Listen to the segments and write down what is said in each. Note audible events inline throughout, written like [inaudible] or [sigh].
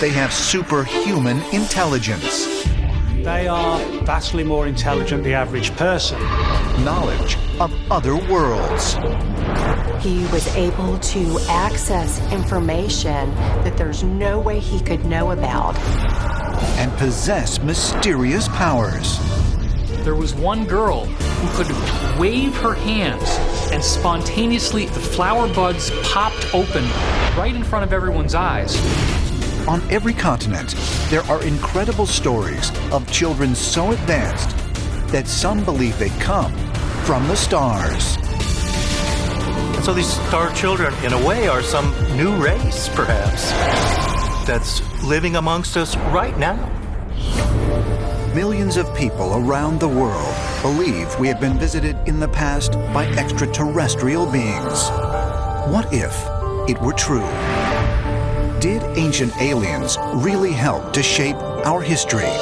they have superhuman intelligence, They are vastly more intelligent than the average person. knowledge of other worlds, He was able to access information that there's no way he could know about. and possess mysterious powers. There was one girl who could wave her hands and spontaneously the flower buds popped open right in front of everyone's eyes. On every continent, there are incredible stories of children so advanced that some believe they come from the stars. And so these star children, in a way, are some new race, perhaps, that's living amongst us right now. Millions of people around the world believe we have been visited in the past by extraterrestrial beings. What if it were true? Did ancient aliens really help to shape our history?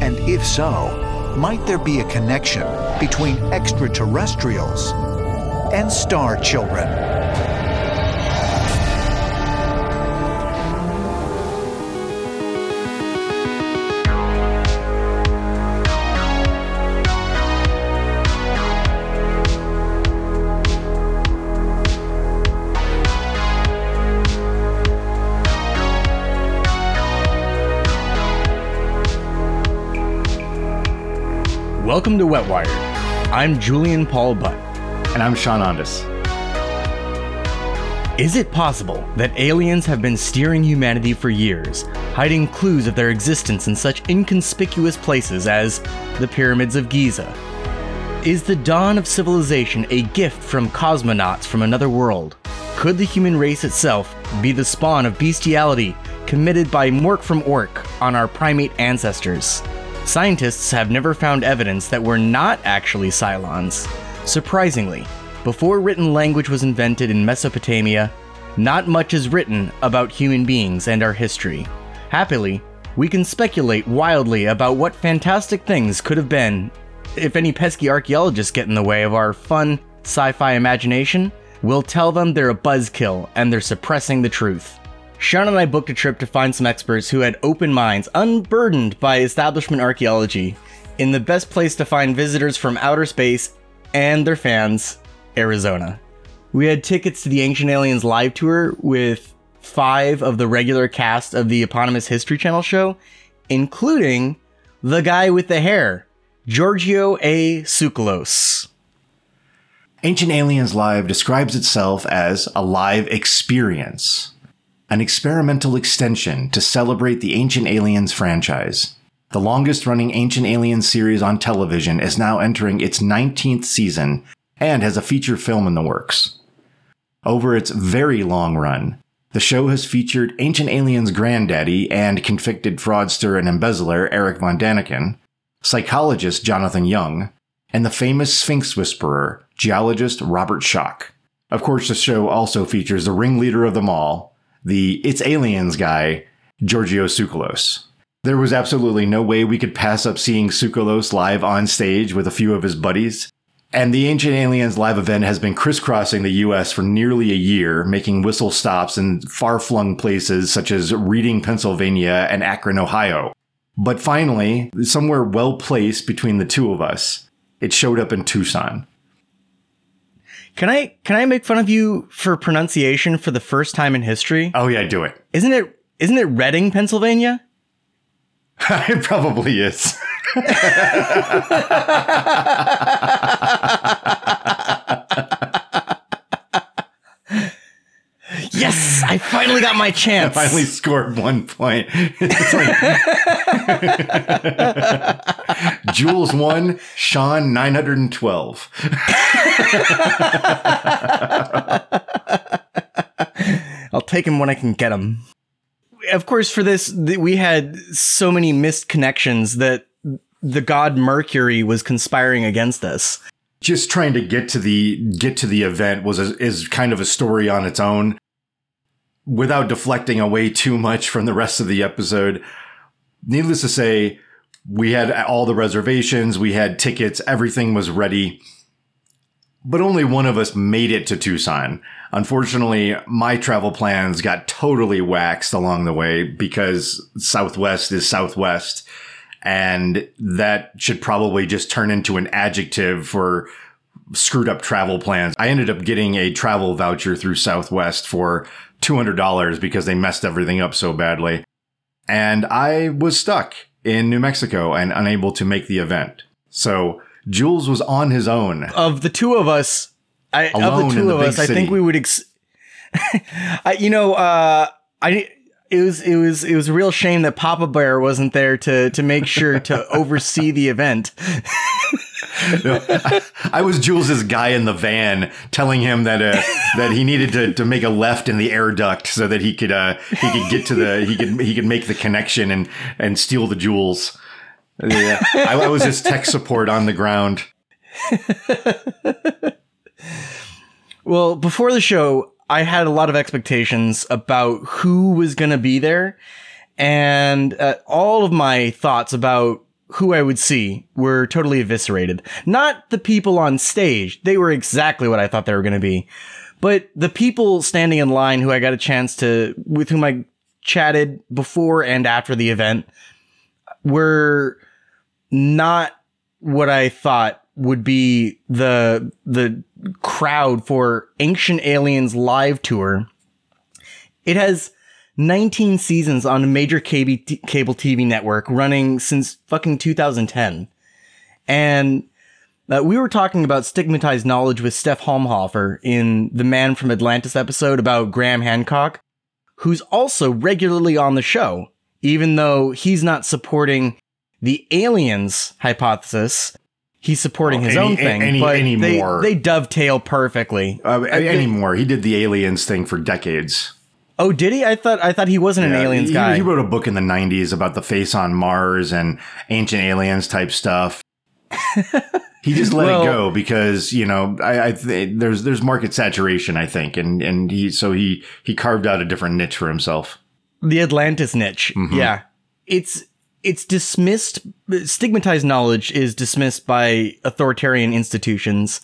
And if so, might there be a connection between extraterrestrials and star children? Welcome to Wet Wired. I'm Julian Paul Butt. And I'm Sean Ondas. Is it possible that aliens have been steering humanity for years, hiding clues of their existence in such inconspicuous places as the pyramids of Giza? Is the dawn of civilization a gift from cosmonauts from another world? Could the human race itself be the spawn of bestiality committed by Mork from Ork on our primate ancestors? Scientists have never found evidence that we're not actually Cylons. Surprisingly, before written language was invented in Mesopotamia, not much is written about human beings and our history. Happily, we can speculate wildly about what fantastic things could have been. If any pesky archaeologists get in the way of our fun sci fi imagination, we'll tell them they're a buzzkill and they're suppressing the truth. Sean and I booked a trip to find some experts who had open minds, unburdened by establishment archaeology, in the best place to find visitors from outer space and their fans, Arizona. We had tickets to the Ancient Aliens live tour with five of the regular cast of the eponymous History Channel show, including the guy with the hair, Giorgio A. Tsoukalos. Ancient Aliens Live describes itself as a live experience, an experimental extension to celebrate the Ancient Aliens franchise. The longest running Ancient Aliens series on television is now entering its 19th season and has a feature film in the works. Over its very long run, the show has featured Ancient Aliens granddaddy and convicted fraudster and embezzler Eric Von Daniken, psychologist Jonathan Young, and the famous Sphinx Whisperer, geologist Robert Schoch. Of course, the show also features the ringleader of them all, the It's Aliens guy, Giorgio Tsoukalos. There was absolutely no way we could pass up seeing Tsoukalos live on stage with a few of his buddies. And the Ancient Aliens live event has been crisscrossing the US for nearly a year, making whistle stops in far flung places such as Reading, Pennsylvania and Akron, Ohio. But finally, somewhere well placed between the two of us, it showed up in Tucson. Can I can I make fun of you for pronunciation for the first time in history? Oh yeah, do it. Isn't it isn't it Reading, Pennsylvania? [laughs] it probably is. [laughs] I finally got my [laughs] chance. I finally scored one point. [laughs] It's like [laughs] Jules one, Sean nine hundred and twelve. I'll take him when I can get him. Of course, for this, th- we had so many missed connections that the god Mercury was conspiring against us. Just trying to get to the get to the event was a, is kind of a story on its own. Without deflecting away too much from the rest of the episode, needless to say, we had all the reservations, we had tickets, everything was ready. but only one of us made it to Tucson. Unfortunately, my travel plans got totally waxed along the way because Southwest is Southwest. And that should probably just turn into an adjective for screwed up travel plans. I ended up getting a travel voucher through Southwest for $200 because they messed everything up so badly. And I was stuck in New Mexico and unable to make the event. So Jules was on his own. Of the two of us, I, of the two the of us, I think we would. Ex- [laughs] I, you know, uh, I it was it was it was a real shame that Papa Bear wasn't there to to make sure to [laughs] oversee the event. [laughs] No, I, [laughs] I was Jules's guy in the van, telling him that uh, that he needed to, to make a left in the air duct so that he could uh, he could get to the he could he could make the connection and and steal the jewels. Yeah, I, I was his tech support on the ground. [laughs] Well, before the show, I had a lot of expectations about who was going to be there, and uh, all of my thoughts about who I would see were totally eviscerated. Not the people on stage; they were exactly what I thought they were going to be, but the people standing in line who I got a chance to with whom I chatted before and after the event were not what I thought would be the the crowd for Ancient Aliens live tour. It has 19 seasons on a major cable cable TV network running since fucking 2010. And uh, we were talking about stigmatized knowledge with Steph Holmhofer in the Man from Atlantis episode about Graham Hancock, who's also regularly on the show, even though he's not supporting the aliens hypothesis. He's supporting Oh, his any- own thing, any- but anymore. They, they dovetail perfectly. Uh, anymore, he did the aliens thing for decades. Oh, did he? I thought I thought he wasn't an aliens he, guy. He wrote a book in the '90s about the face on Mars and ancient aliens type stuff. [laughs] he just let Well- it go because you know I, I th- there's there's market saturation I think and and he so he he carved out a different niche for himself. the Atlantis niche. Mm-hmm. Yeah. It's it's dismissed stigmatized knowledge is dismissed by authoritarian institutions,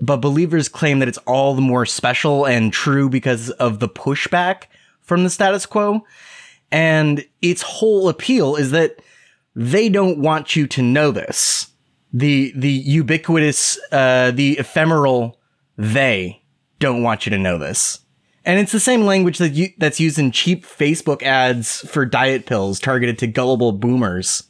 but believers claim that it's all the more special and true because of the pushback from the status quo. And its whole appeal is that they don't want you to know this. The the ubiquitous uh the ephemeral they don't want you to know this. And it's the same language that you, that's used in cheap Facebook ads for diet pills targeted to gullible boomers.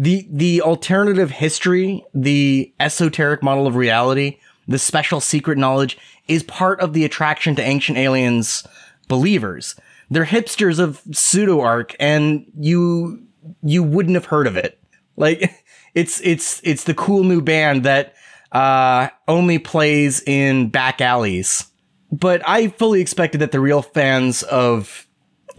The the alternative history, the esoteric model of reality, the special secret knowledge is part of the attraction to ancient aliens believers. They're hipsters of pseudo arc, and you you wouldn't have heard of it. Like [laughs] it's it's it's the cool new band that uh, only plays in back alleys but I fully expected that the real fans of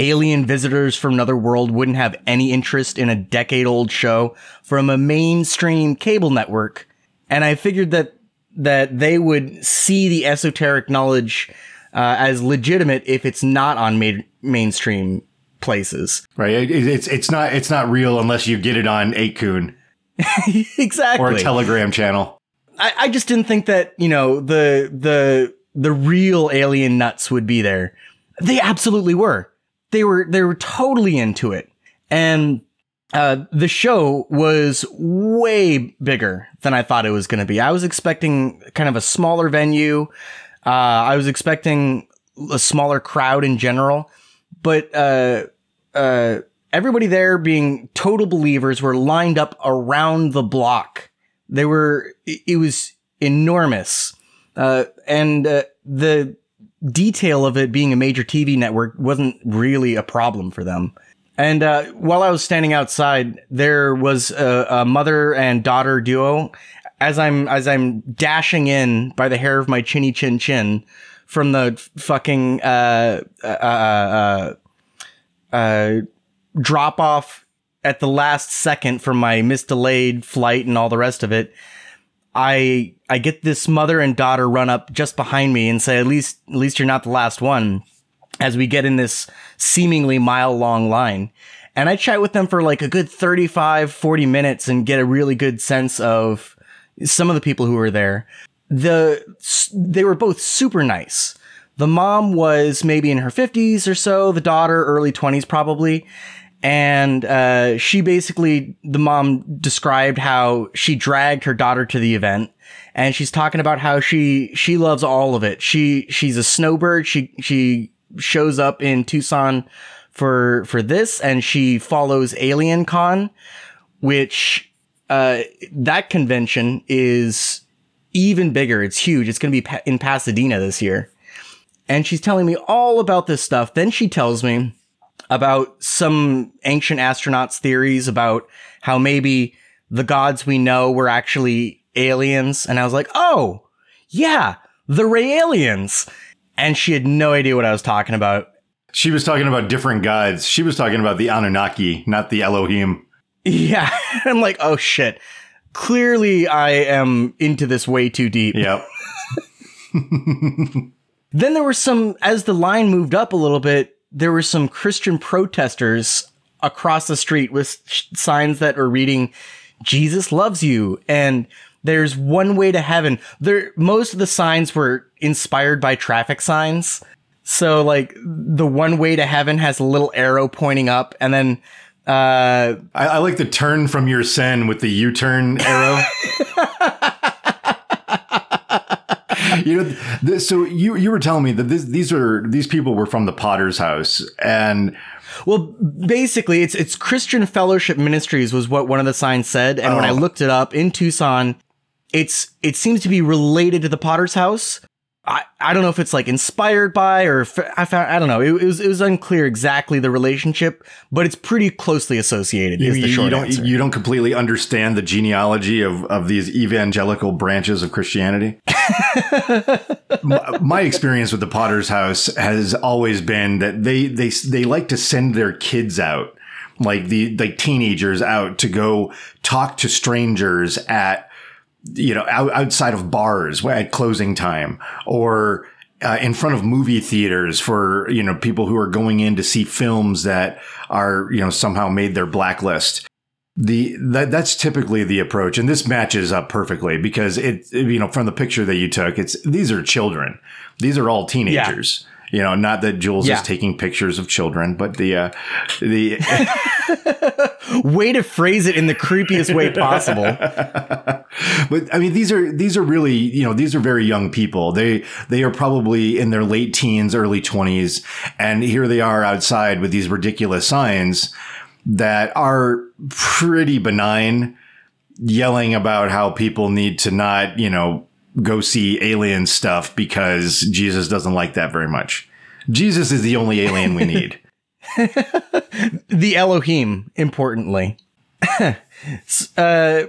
alien visitors from another world wouldn't have any interest in a decade old show from a mainstream cable network. And I figured that that they would see the esoteric knowledge uh, as legitimate if it's not on ma- mainstream places. Right? It, it's it's not it's not real unless you get it on 8kun [laughs] exactly. or a Telegram channel. I, I just didn't think that you know the the the real alien nuts would be there. They absolutely were. They were they were totally into it, and uh, the show was way bigger than I thought it was going to be. I was expecting kind of a smaller venue. Uh, I was expecting a smaller crowd in general, but uh, uh, everybody there being total believers were lined up around the block. They were, it it was enormous. Uh, and uh, the detail of it being a major TV network wasn't really a problem for them. And uh, while I was standing outside, there was a, a mother and daughter duo. As I'm as I'm dashing in by the hair of my chinny chin chin from the fucking uh, uh, uh, uh, drop off at the last second from my misdelayed flight and all the rest of it. I I get this mother and daughter run up just behind me and say, "At least at least you're not the last one." As we get in this seemingly mile long line. And I chat with them for like a good 35, 40 minutes and get a really good sense of some of the people who were there. the they were both super nice. The mom was maybe in her 50s or so, the daughter early 20s probably. And uh, she basically, the mom described how she dragged her daughter to the event, and she's talking about how she she loves all of it. She she's a snowbird. She she shows up in Tucson for for this, and she follows Alien Con, which uh, that convention is even bigger. It's huge. It's going to be pa- in Pasadena this year. And she's telling me all about this stuff. Then she tells me about some ancient astronauts theories about how maybe the gods we know were actually aliens. And I was like, oh, yeah, the Raelians. And she had no idea what I was talking about. She was talking about different gods. She was talking about the Anunnaki, not the Elohim. Yeah. [laughs] I'm like, oh shit. Clearly I am into this way too deep. Yep. [laughs] Then there were some, as the line moved up a little bit, there were some Christian protesters across the street with sh- signs that were reading, Jesus loves you. And there's one way to heaven. There, most of the signs were inspired by traffic signs. So like the one way to heaven has a little arrow pointing up and then, uh, I, I like the turn from your sin with the U turn arrow. [laughs] [laughs] you know, this, so you you were telling me that this, these are these people were from the Potter's house, and Well, basically, it's it's Christian Fellowship Ministries was what one of the signs said, and when I Oh. looked it up in Tucson, it's it seems to be related to the Potter's House. I, I don't know if it's like inspired by or if, I found I don't know. It, it was it was unclear exactly the relationship, but it's pretty closely associated. you, you short don't answer. you don't completely understand the genealogy of of these evangelical branches of Christianity. [laughs] my, my experience with the Potter's house has always been that they they they like to send their kids out like the like teenagers out to go talk to strangers at you know out, outside of bars at closing time or uh, in front of movie theaters for you know people who are going in to see films that are you know somehow made their blacklist. The that that's typically the approach and this matches up perfectly because it you know from the picture that you took it's these are children. These are all teenagers you know not that Jules Yeah. is taking pictures of children but the uh the [laughs] way to phrase it in the creepiest way possible. [laughs] but I mean, these are these are really you know these are very young people. They they are probably in their late teens, early twenties, and here they are outside with these ridiculous signs that are pretty benign, yelling about how people need to not you know go see alien stuff because Jesus doesn't like that very much. Jesus is the only alien we need. [laughs] the Elohim, importantly. [laughs] Uh,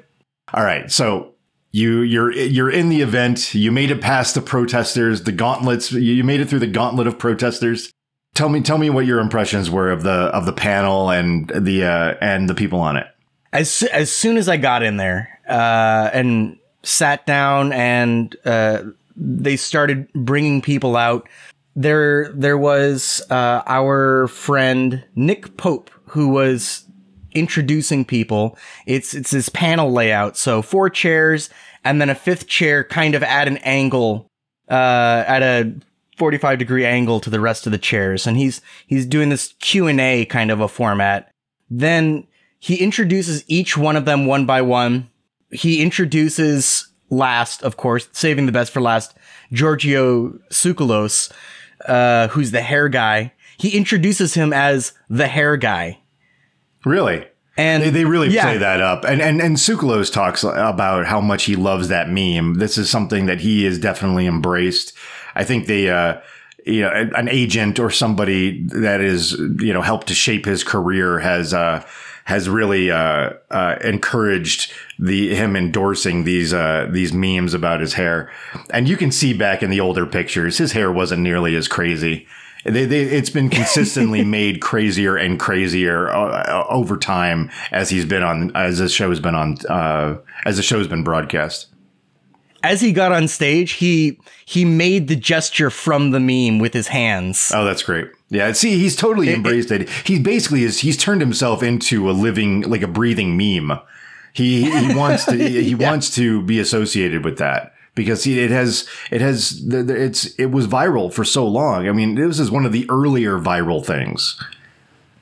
All right, so you you're you're in the event. You made it past the protesters, the gauntlets. You you made it through the gauntlet of protesters. Tell me, tell me what your impressions were of the of the panel and the uh, and the people on it. as as soon as I got in there uh, and sat down and uh, they started bringing people out, there there was uh, our friend Nick Pope who was introducing people. It's it's this panel layout, so four chairs and then a fifth chair, kind of at an angle, uh, at a 45 degree angle to the rest of the chairs, and he's he's doing this Q and A kind of a format. Then he introduces each one of them one by one. He introduces last, of course, saving the best for last, Giorgio Tsoukalos, uh, who's the hair guy. He introduces him as the hair guy. Really, And they, they really yeah. play that up. And and and Tsoukalos talks about how much he loves that meme. This is something that he has definitely embraced. I think they. Uh, you know, an an agent or somebody that is, you know, helped to shape his career has, uh, has really, uh, uh, encouraged the, him endorsing these, uh, these memes about his hair. And you can see back in the older pictures, his hair wasn't nearly as crazy. They, they, it's been consistently [laughs] made crazier and crazier uh, over time as he's been on, as the show's been on, uh, as the show's been broadcast. as he got on stage, he he made the gesture from the meme with his hands. Oh, that's great. Yeah, see, he's totally embraced it. He basically is. He's turned himself into a living, like a breathing meme. He he wants to [laughs] he wants to be associated with that because it has it has it's it was viral for so long. I mean, this is one of the earlier viral things.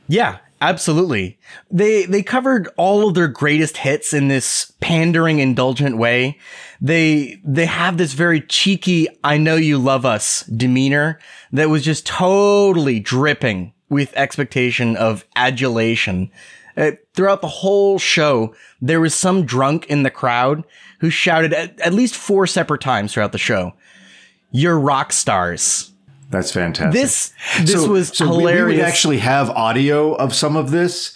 Yeah, absolutely. They they covered all of their greatest hits in this pandering indulgent way. They they have this very cheeky I know you love us demeanor that was just totally dripping with expectation of adulation. Uh, throughout the whole show, there was some drunk in the crowd who shouted at, at least four separate times throughout the show, "You're rock stars." That's fantastic. This this So- was so we- hilarious. We, would actually have audio of some of this.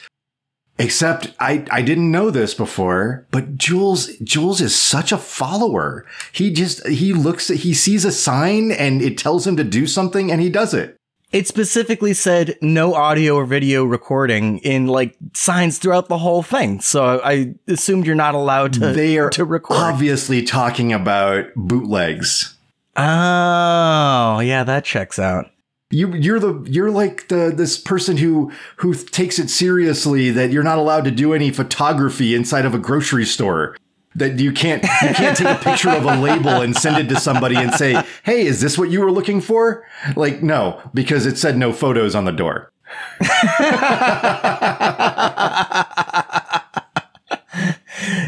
Except I, I didn't know this before, but Jules Jules is such a follower. He just he looks he sees a sign and it tells him to do something and he does it. It specifically said no audio or video recording in like signs throughout the whole thing. So I assumed you're not allowed to They are to record. obviously talking about bootlegs. Oh, yeah, that checks out. You you're the you're like the this person who who takes it seriously that you're not allowed to do any photography inside of a grocery store. That you can't you can't take a picture of a label and send it to somebody and say, "Hey, is this what you were looking for?" Like, no, because it said no photos on the door. [laughs]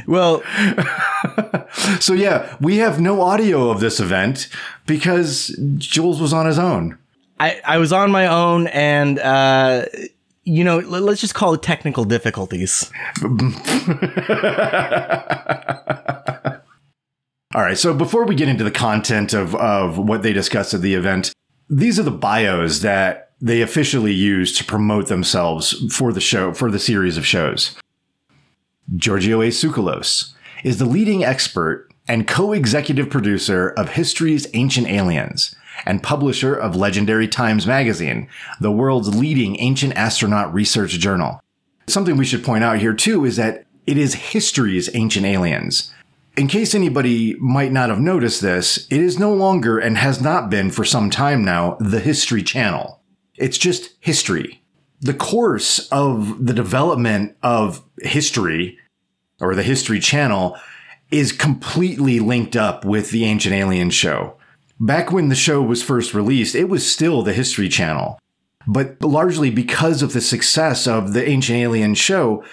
Well, [laughs] So yeah, we have no audio of this event because Jules was on his own. I, I was on my own and, uh, you know, let's just call it technical difficulties. [laughs] All right. So before we get into the content of, of what they discussed at the event, these are the bios that they officially used to promote themselves for the show, for the series of shows. Giorgio A. Tsoukalos is the leading expert and co-executive producer of History's Ancient Aliens and publisher of Legendary Times magazine, the world's leading ancient astronaut research journal. Something we should point out here too is that it is History's Ancient Aliens. In case anybody might not have noticed this, it is no longer and has not been for some time now the History Channel. It's just history. The course of the development of history or the History Channel is completely linked up with the Ancient Aliens show. Back when the show was first released, it was still the History Channel. But largely because of the success of the Ancient Aliens show,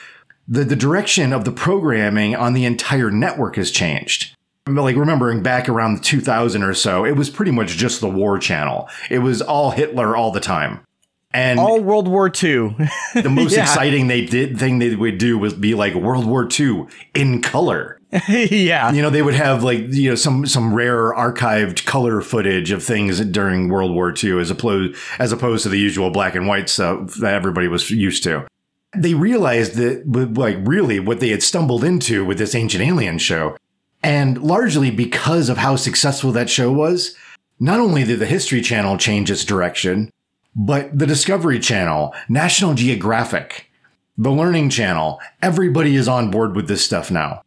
the, the direction of the programming on the entire network has changed. Like remembering back around 2000 or so, it was pretty much just the war channel. It was all Hitler all the time. And All World War II. the [laughs] most yeah. exciting they did thing they would do was be like World War II in color. [laughs] yeah. You know, they would have like you know some some rare archived color footage of things during World War II as opposed as opposed to the usual black and white stuff that everybody was used to. They realized that like really what they had stumbled into with this ancient alien show, and largely because of how successful that show was, not only did the History Channel change its direction, but the Discovery Channel, National Geographic, the Learning Channel, everybody is on board with this stuff now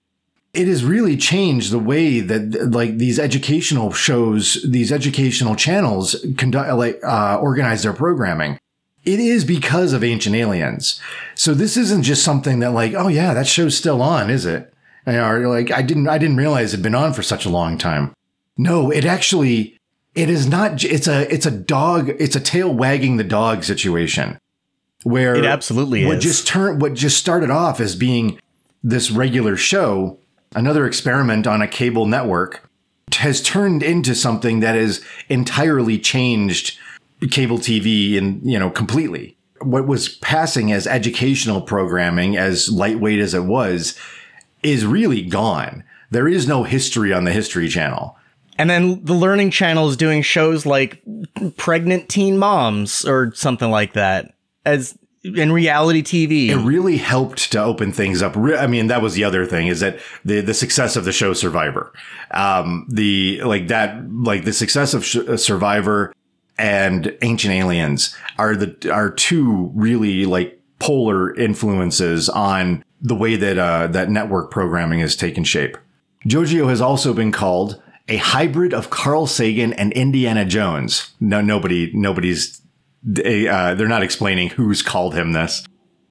it has really changed the way that like these educational shows, these educational channels conduct like uh, organize their programming. It is because of Ancient Aliens. So this isn't just something that like, oh yeah, that show's still on, is it? Or like, I didn't, I didn't realize it'd been on for such a long time. No, it actually, it is not. It's a, it's a dog. It's a tail wagging the dog situation, where It absolutely what is. just turned, what just started off as being this regular show, another experiment on a cable network, has turned into something that has entirely changed cable TV and, you know, completely. What was passing as educational programming, as lightweight as it was, is really gone. There is no history on the History Channel. And then the Learning Channel is doing shows like Pregnant Teen Moms or something like that as in reality TV. It really helped to open things up. I mean, that was the other thing is that the the success of the show Survivor, um, the like that like the success of Sh- uh, Survivor and Ancient Aliens are the are two really like polar influences on the way that uh, that network programming has taken shape. Jojo has also been called a hybrid of Carl Sagan and Indiana Jones. No, nobody, nobody's, uh, they're not explaining who's called him this.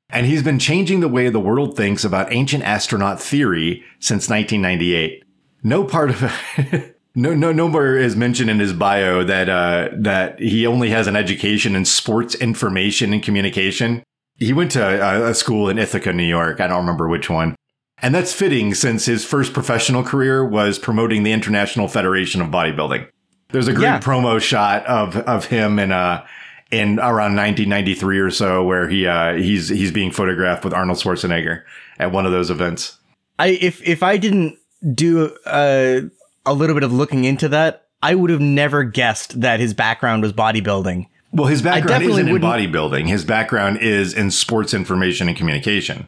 And he's been changing the way the world thinks about ancient astronaut theory since 1998. No part of [laughs] No, no, nowhere is mentioned in his bio that uh, that he only has an education in sports information and communication. He went to a, a school in Ithaca, New York. I don't remember which one. And that's fitting since his first professional career was promoting the International Federation of Bodybuilding. There's a great Yeah. promo shot of of him in uh in around 1993 or so where he uh he's he's being photographed with Arnold Schwarzenegger at one of those events. I if if I didn't do uh, a little bit of looking into that, I would have never guessed that his background was bodybuilding. Well, his background isn't wouldn't. bodybuilding. His background is in sports information and communication.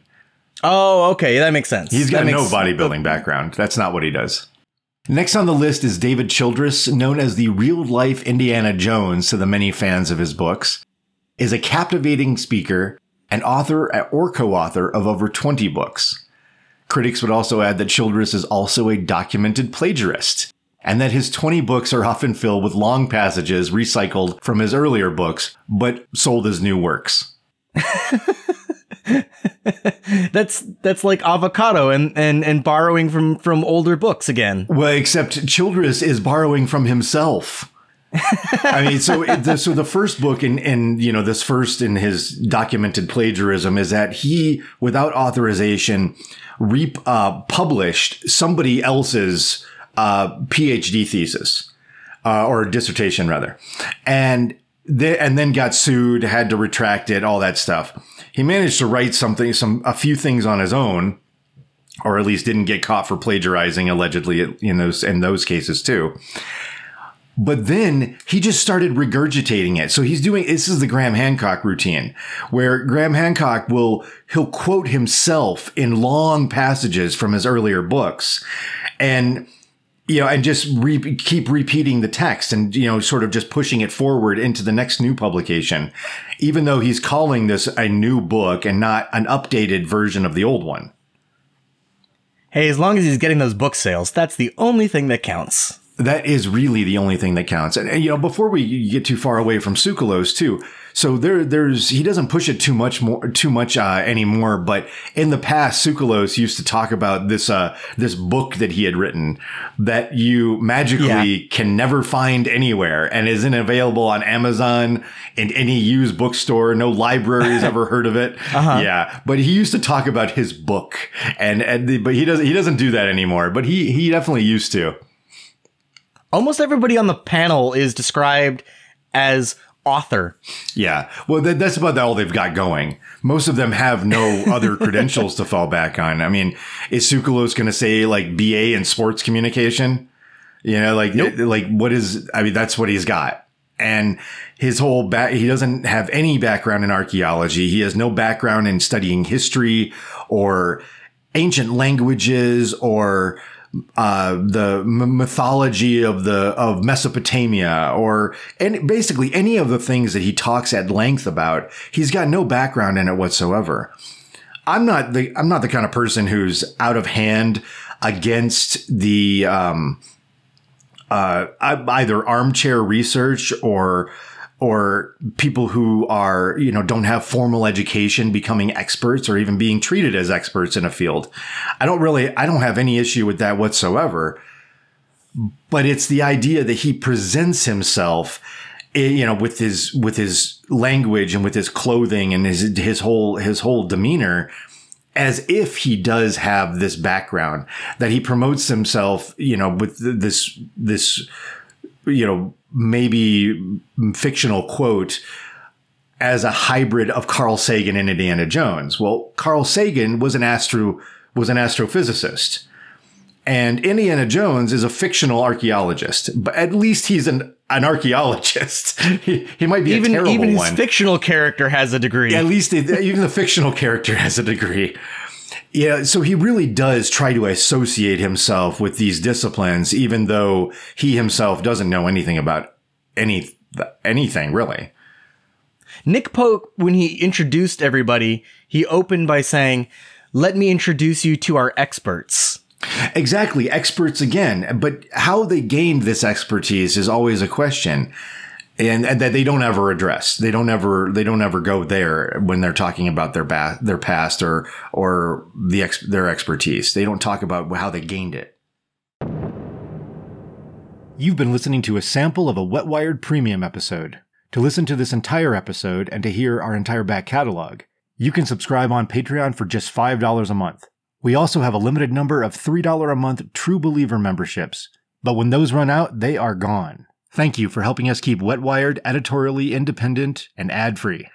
Oh, okay, that makes sense. He's got That no bodybuilding background. That's not what he does. Next on the list is David Childress, known as the real life Indiana Jones to the many fans of his books, is a captivating speaker and author or co-author of over 20 books. Critics would also add that Childress is also a documented plagiarist, and that his 20 books are often filled with long passages recycled from his earlier books, but sold as new works. [laughs] [laughs] That's that's like avocado and, and, and borrowing from from older books again. Well, except Childress is borrowing from himself. [laughs] I mean, so it, the, so the first book in in you know this first in his documented plagiarism is that he, without authorization, re uh, published somebody else's uh, PhD thesis uh, or dissertation rather, and they, and then got sued, had to retract it, all that stuff. He managed to write something, some a few things on his own, or at least didn't get caught for plagiarizing allegedly in those in those cases too. But then he just started regurgitating it. So he's doing this is the Graham Hancock routine where Graham Hancock will he'll quote himself in long passages from his earlier books and you know and just re- keep repeating the text and you know sort of just pushing it forward into the next new publication even though he's calling this a new book and not an updated version of the old one. Hey, as long as he's getting those book sales, that's the only thing that counts. That is really the only thing that counts. And, and, you know, before we get too far away from Tsoukalos too, so there, there's he doesn't push it too much more, too much uh, anymore. But in the past, Tsoukalos used to talk about this uh, this book that he had written that you magically Yeah. can never find anywhere and isn't available on Amazon and any used bookstore. No libraries [laughs] ever heard of it. Yeah, but he used to talk about his book, and, and the, but he doesn't he doesn't do that anymore. But he he definitely used to. Almost everybody on the panel is described as author. Yeah. Well, that, that's about all they've got going. Most of them have no [laughs] other credentials to fall back on. I mean, is Tsoukalos going to say like BA in sports communication? You know, like, like what is, I mean, that's what he's got. And his whole back, he doesn't have any background in archaeology. He has no background in studying history or ancient languages or uh, the mythology of the of Mesopotamia or and basically any of the things that he talks at length about. He's got no background in it whatsoever. I'm not the I'm not the kind of person who's out of hand against the um, uh, either armchair research or or people who are you know don't have formal education becoming experts or even being treated as experts in a field. I don't really I don't have any issue with that whatsoever. But it's the idea that he presents himself eh, you know with his with his language and with his clothing and his his whole his whole demeanor as if he does have this background that he promotes himself you know with this this you know maybe fictional quote as a hybrid of Carl Sagan and Indiana Jones. Well, Carl Sagan was an astro was an astrophysicist. And Indiana Jones is a fictional archaeologist, but at least he's an an archaeologist. [laughs] he, he might be Even a terrible even his one. fictional character has a degree. At least it, even the fictional character has a degree. Yeah, so he really does try to associate himself with these disciplines, even though he himself doesn't know anything about any anything really. Nick Pope, when he introduced everybody, he opened by saying, "Let me introduce you to our experts." Exactly, experts again. But how they gained this expertise is always a question. And, and that they don't ever address. They don't ever. They don't ever go there when they're talking about their ba- their past or or the ex- their expertise. They don't talk about how they gained it. You've been listening to a sample of a Wet Wired Premium episode. To listen to this entire episode and to hear our entire back catalog, you can subscribe on Patreon for just $5 a month. We also have a limited number of $3 a month True Believer memberships, but when those run out, they are gone. Thank you for helping us keep Wet Wired editorially independent and ad free.